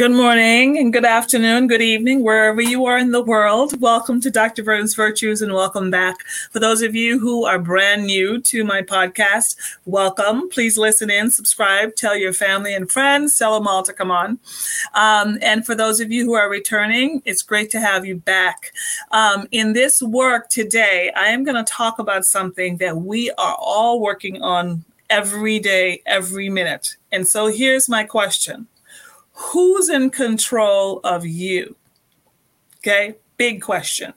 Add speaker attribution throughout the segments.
Speaker 1: Good morning and good afternoon, good evening, wherever you are in the world. Welcome to Dr. Verna's Virtues and welcome back. For those of you who are brand new to my podcast, welcome. Please listen in, subscribe, tell your family and friends, tell them all to come on. Um, and for those of you who are returning, it's great to have you back. Um, in this work today, I am going to talk about something that we are all working on every day, every minute. And so here's my question who's in control of you? Okay, big question.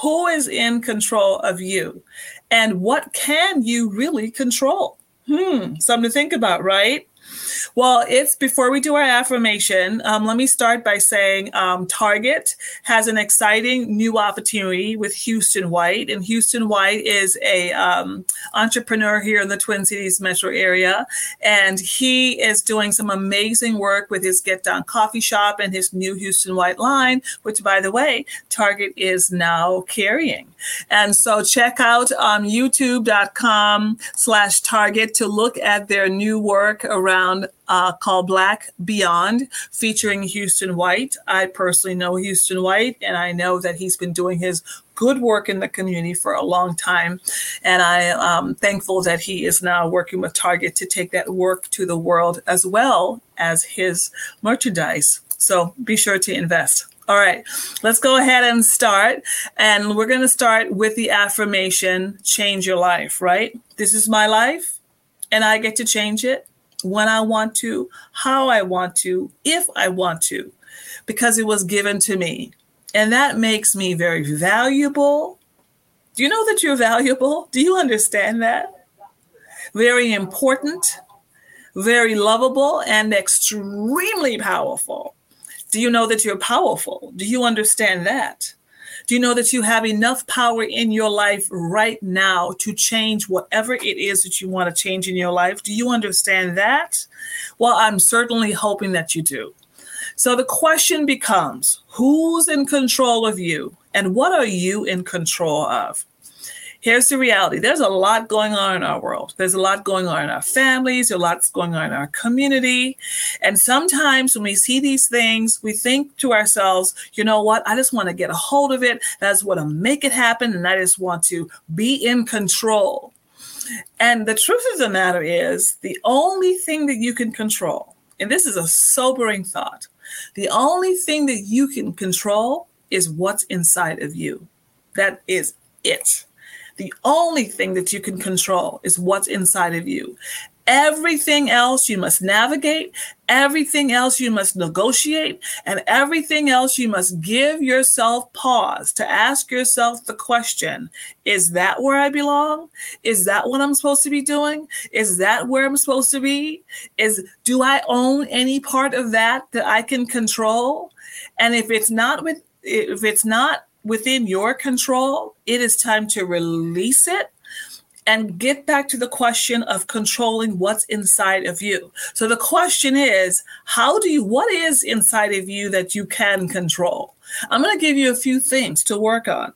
Speaker 1: Who is in control of you? And what can you really control? Hmm, something to think about, right? Well, it's before we do our affirmation, um, let me start by saying um, Target has an exciting new opportunity with Houston White. And Houston White is a um, entrepreneur here in the Twin Cities metro area. And he is doing some amazing work with his Get Down coffee shop and his new Houston White line, which, by the way, Target is now carrying. And so check out um, youtube.com slash Target to look at their new work around uh, called Black Beyond, featuring Houston White. I personally know Houston White, and I know that he's been doing his good work in the community for a long time. And I am thankful that he is now working with Target to take that work to the world as well as his merchandise. So be sure to invest. All right, let's go ahead and start. And we're going to start with the affirmation change your life, right? This is my life, and I get to change it when I want to, how I want to, if I want to, because it was given to me. And that makes me very valuable. Do you know that you're valuable? Do you understand that? Very important, very lovable, and extremely powerful. Do you know that you're powerful? Do you understand that? Do you know that you have enough power in your life right now to change whatever it is that you want to change in your life? Do you understand that? Well, I'm certainly hoping that you do. So the question becomes who's in control of you and what are you in control of? Here's the reality there's a lot going on in our world. There's a lot going on in our families, a lot going on in our community. And sometimes when we see these things, we think to ourselves, you know what? I just want to get a hold of it. That's what to make it happen. And I just want to be in control. And the truth of the matter is, the only thing that you can control, and this is a sobering thought, the only thing that you can control is what's inside of you. That is it. The only thing that you can control is what's inside of you. Everything else you must navigate, everything else you must negotiate, and everything else you must give yourself pause to ask yourself the question Is that where I belong? Is that what I'm supposed to be doing? Is that where I'm supposed to be? Is do I own any part of that that I can control? And if it's not with if it's not within your control, it is time to release it and get back to the question of controlling what's inside of you. So the question is, how do you, what is inside of you that you can control? I'm going to give you a few things to work on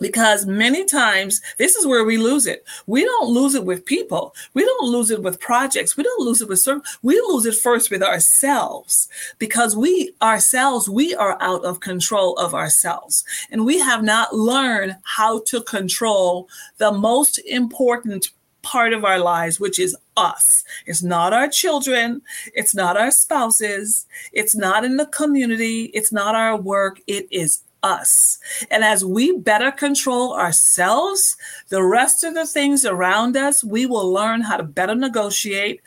Speaker 1: because many times this is where we lose it we don't lose it with people we don't lose it with projects we don't lose it with service we lose it first with ourselves because we ourselves we are out of control of ourselves and we have not learned how to control the most important part of our lives, which is us. It's not our children. It's not our spouses. It's not in the community. It's not our work. It is us. And as we better control ourselves, the rest of the things around us, we will learn how to better negotiate,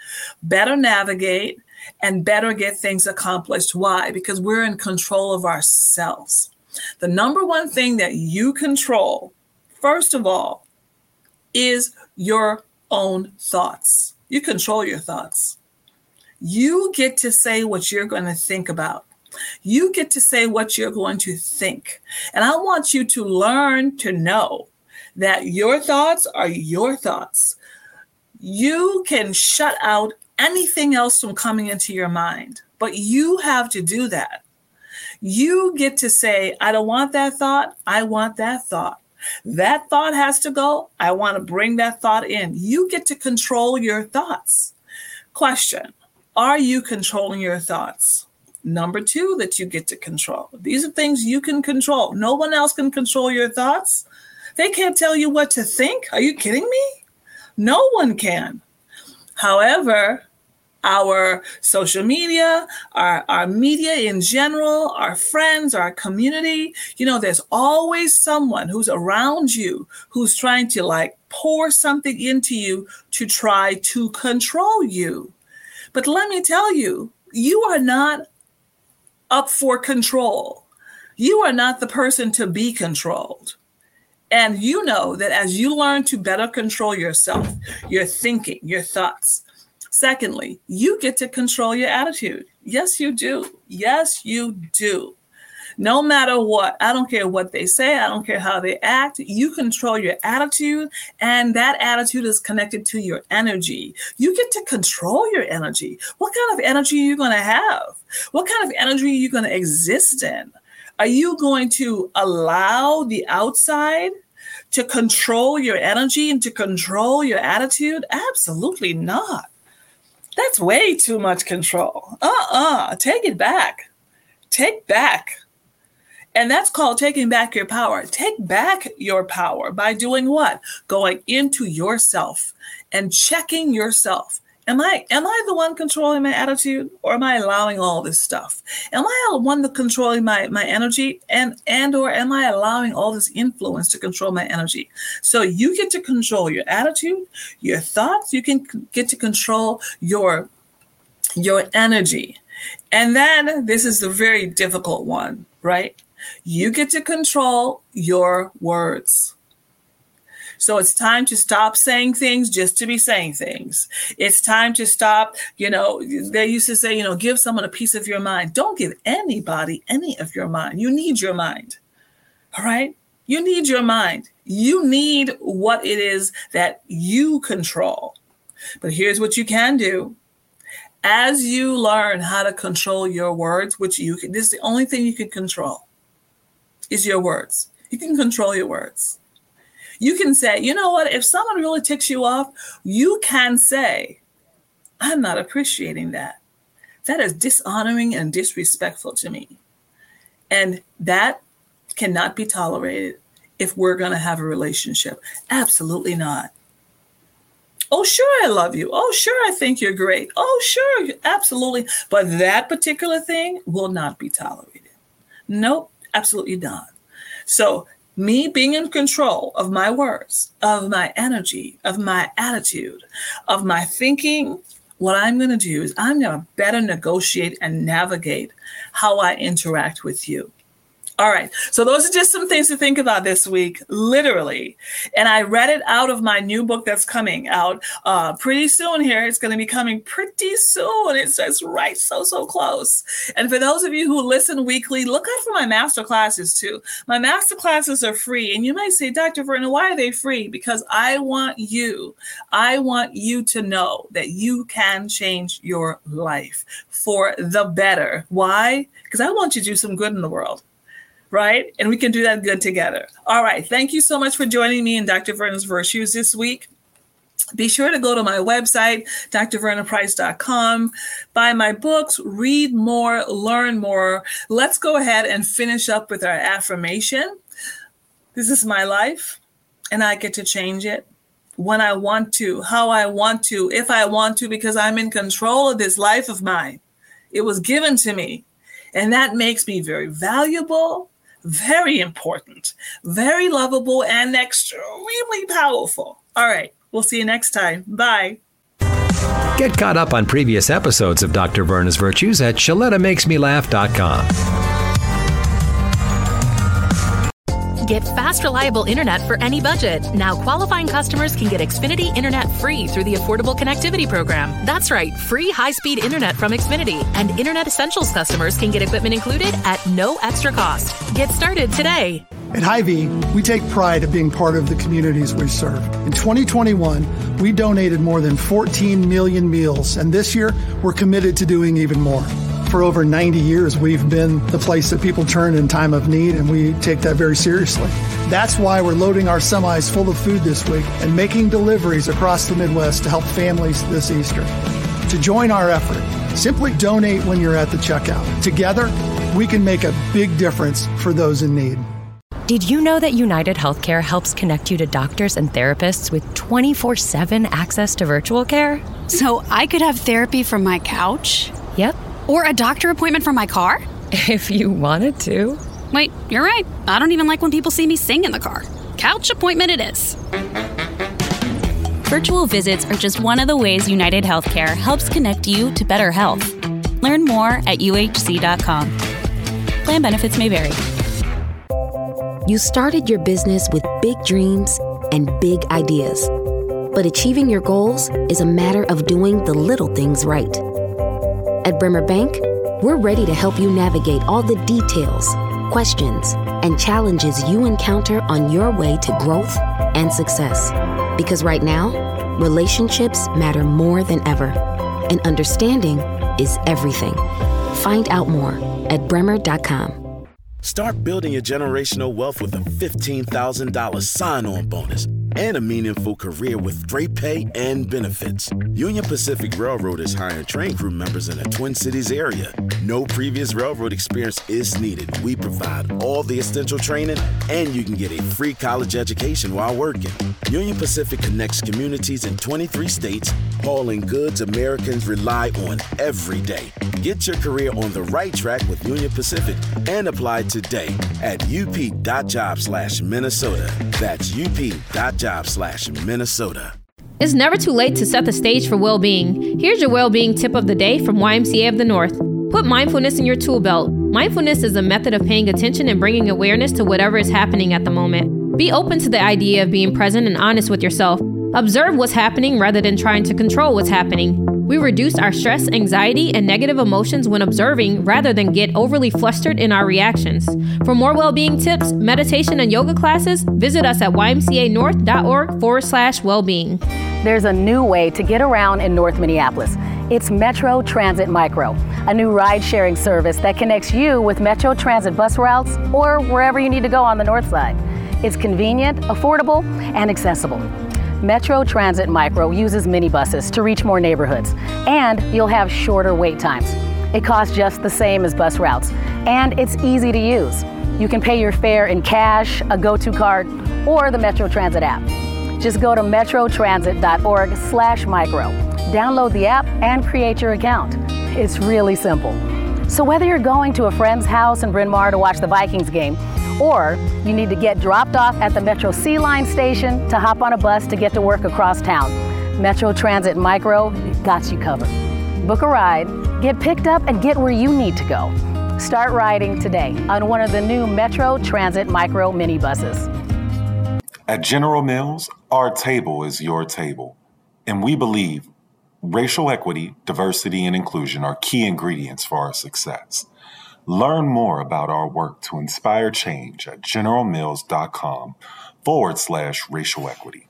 Speaker 1: better navigate, and better get things accomplished. Why? Because we're in control of ourselves. The number one thing that you control, first of all, is your own thoughts. You control your thoughts. You get to say what you're going to think about. You get to say what you're going to think. And I want you to learn to know that your thoughts are your thoughts. You can shut out anything else from coming into your mind, but you have to do that. You get to say, I don't want that thought. I want that thought. That thought has to go. I want to bring that thought in. You get to control your thoughts. Question Are you controlling your thoughts? Number two, that you get to control. These are things you can control. No one else can control your thoughts. They can't tell you what to think. Are you kidding me? No one can. However, our social media, our, our media in general, our friends, our community, you know, there's always someone who's around you who's trying to like pour something into you to try to control you. But let me tell you, you are not up for control. You are not the person to be controlled. And you know that as you learn to better control yourself, your thinking, your thoughts, secondly, you get to control your attitude. Yes, you do. Yes, you do. No matter what, I don't care what they say, I don't care how they act, you control your attitude, and that attitude is connected to your energy. You get to control your energy. What kind of energy are you going to have? What kind of energy are you going to exist in? Are you going to allow the outside to control your energy and to control your attitude? Absolutely not. That's way too much control. Uh uh-uh. uh Take it back. Take back. And that's called taking back your power. Take back your power by doing what? Going into yourself and checking yourself am I am I the one controlling my attitude or am I allowing all this stuff? Am I the one that controlling my my energy and and or am I allowing all this influence to control my energy? So you get to control your attitude, your thoughts, you can get to control your your energy. And then this is the very difficult one, right? You get to control your words. So it's time to stop saying things just to be saying things. It's time to stop, you know, they used to say, you know, give someone a piece of your mind. Don't give anybody any of your mind. You need your mind. All right? You need your mind. You need what it is that you control. But here's what you can do. As you learn how to control your words, which you this is the only thing you can control, is your words. You can control your words you can say, you know what, if someone really ticks you off, you can say, I'm not appreciating that. That is dishonoring and disrespectful to me. And that cannot be tolerated if we're going to have a relationship. Absolutely not. Oh, sure, I love you. Oh, sure, I think you're great. Oh, sure, absolutely. But that particular thing will not be tolerated. Nope, absolutely not. So me being in control of my words, of my energy, of my attitude, of my thinking, what I'm going to do is I'm going to better negotiate and navigate how I interact with you. All right. So those are just some things to think about this week, literally. And I read it out of my new book that's coming out uh, pretty soon here. It's going to be coming pretty soon. It says right so, so close. And for those of you who listen weekly, look out for my master classes too. My master classes are free. And you might say, Dr. Verna, why are they free? Because I want you, I want you to know that you can change your life for the better. Why? Because I want you to do some good in the world right? And we can do that good together. All right. Thank you so much for joining me in Dr. Verna's Virtues this week. Be sure to go to my website, drvernaprice.com, buy my books, read more, learn more. Let's go ahead and finish up with our affirmation. This is my life, and I get to change it when I want to, how I want to, if I want to, because I'm in control of this life of mine. It was given to me. And that makes me very valuable, very important, very lovable, and extremely powerful. All right, we'll see you next time. Bye.
Speaker 2: Get caught up on previous episodes of Dr. Verna's Virtues at ShalettaMakesMeLaugh.com.
Speaker 3: Get fast, reliable internet for any budget. Now, qualifying customers can get Xfinity Internet free through the Affordable Connectivity Program. That's right, free high speed internet from Xfinity. And Internet Essentials customers can get equipment included at no extra cost. Get started today.
Speaker 4: At Hy-Vee, we take pride of being part of the communities we serve. In 2021, we donated more than 14 million meals, and this year, we're committed to doing even more. For over 90 years, we've been the place that people turn in time of need, and we take that very seriously. That's why we're loading our semis full of food this week and making deliveries across the Midwest to help families this Easter. To join our effort, simply donate when you're at the checkout. Together, we can make a big difference for those in need.
Speaker 5: Did you know that United Healthcare helps connect you to doctors and therapists with 24 7 access to virtual care?
Speaker 6: So I could have therapy from my couch?
Speaker 5: Yep.
Speaker 6: Or a doctor appointment from my car?
Speaker 5: If you wanted to.
Speaker 6: Wait, you're right. I don't even like when people see me sing in the car. Couch appointment it is. Virtual visits are just one of the ways United Healthcare helps connect you to better health. Learn more at uhc.com. Plan benefits may vary.
Speaker 7: You started your business with big dreams and big ideas. But achieving your goals is a matter of doing the little things right. At Bremer Bank, we're ready to help you navigate all the details, questions, and challenges you encounter on your way to growth and success. Because right now, relationships matter more than ever, and understanding is everything. Find out more at bremer.com.
Speaker 8: Start building your generational wealth with a $15,000 sign on bonus and a meaningful career with great pay and benefits. Union Pacific Railroad is hiring train crew members in the Twin Cities area. No previous railroad experience is needed. We provide all the essential training, and you can get a free college education while working. Union Pacific connects communities in 23 states, hauling goods Americans rely on every day. Get your career on the right track with Union Pacific and apply today at up.job slash Minnesota. That's up.job slash Minnesota.
Speaker 9: It's never too late to set the stage for well being. Here's your well being tip of the day from YMCA of the North. Put mindfulness in your tool belt. Mindfulness is a method of paying attention and bringing awareness to whatever is happening at the moment. Be open to the idea of being present and honest with yourself. Observe what's happening rather than trying to control what's happening. We reduce our stress, anxiety, and negative emotions when observing rather than get overly flustered in our reactions. For more well being tips, meditation, and yoga classes, visit us at ymcanorth.org forward slash well being.
Speaker 10: There's a new way to get around in North Minneapolis. It's Metro Transit Micro, a new ride sharing service that connects you with Metro Transit bus routes or wherever you need to go on the north side. It's convenient, affordable, and accessible. Metro Transit Micro uses minibuses to reach more neighborhoods, and you'll have shorter wait times. It costs just the same as bus routes, and it's easy to use. You can pay your fare in cash, a go-to card, or the Metro Transit app. Just go to metrotransit.org slash micro. Download the app and create your account. It's really simple. So whether you're going to a friend's house in Bryn Mawr to watch the Vikings game, or you need to get dropped off at the Metro C Line station to hop on a bus to get to work across town, Metro Transit Micro got you covered. Book a ride, get picked up, and get where you need to go. Start riding today on one of the new Metro Transit Micro minibuses.
Speaker 11: At General Mills, our table is your table, and we believe racial equity, diversity, and inclusion are key ingredients for our success. Learn more about our work to inspire change at generalmills.com forward slash racial equity.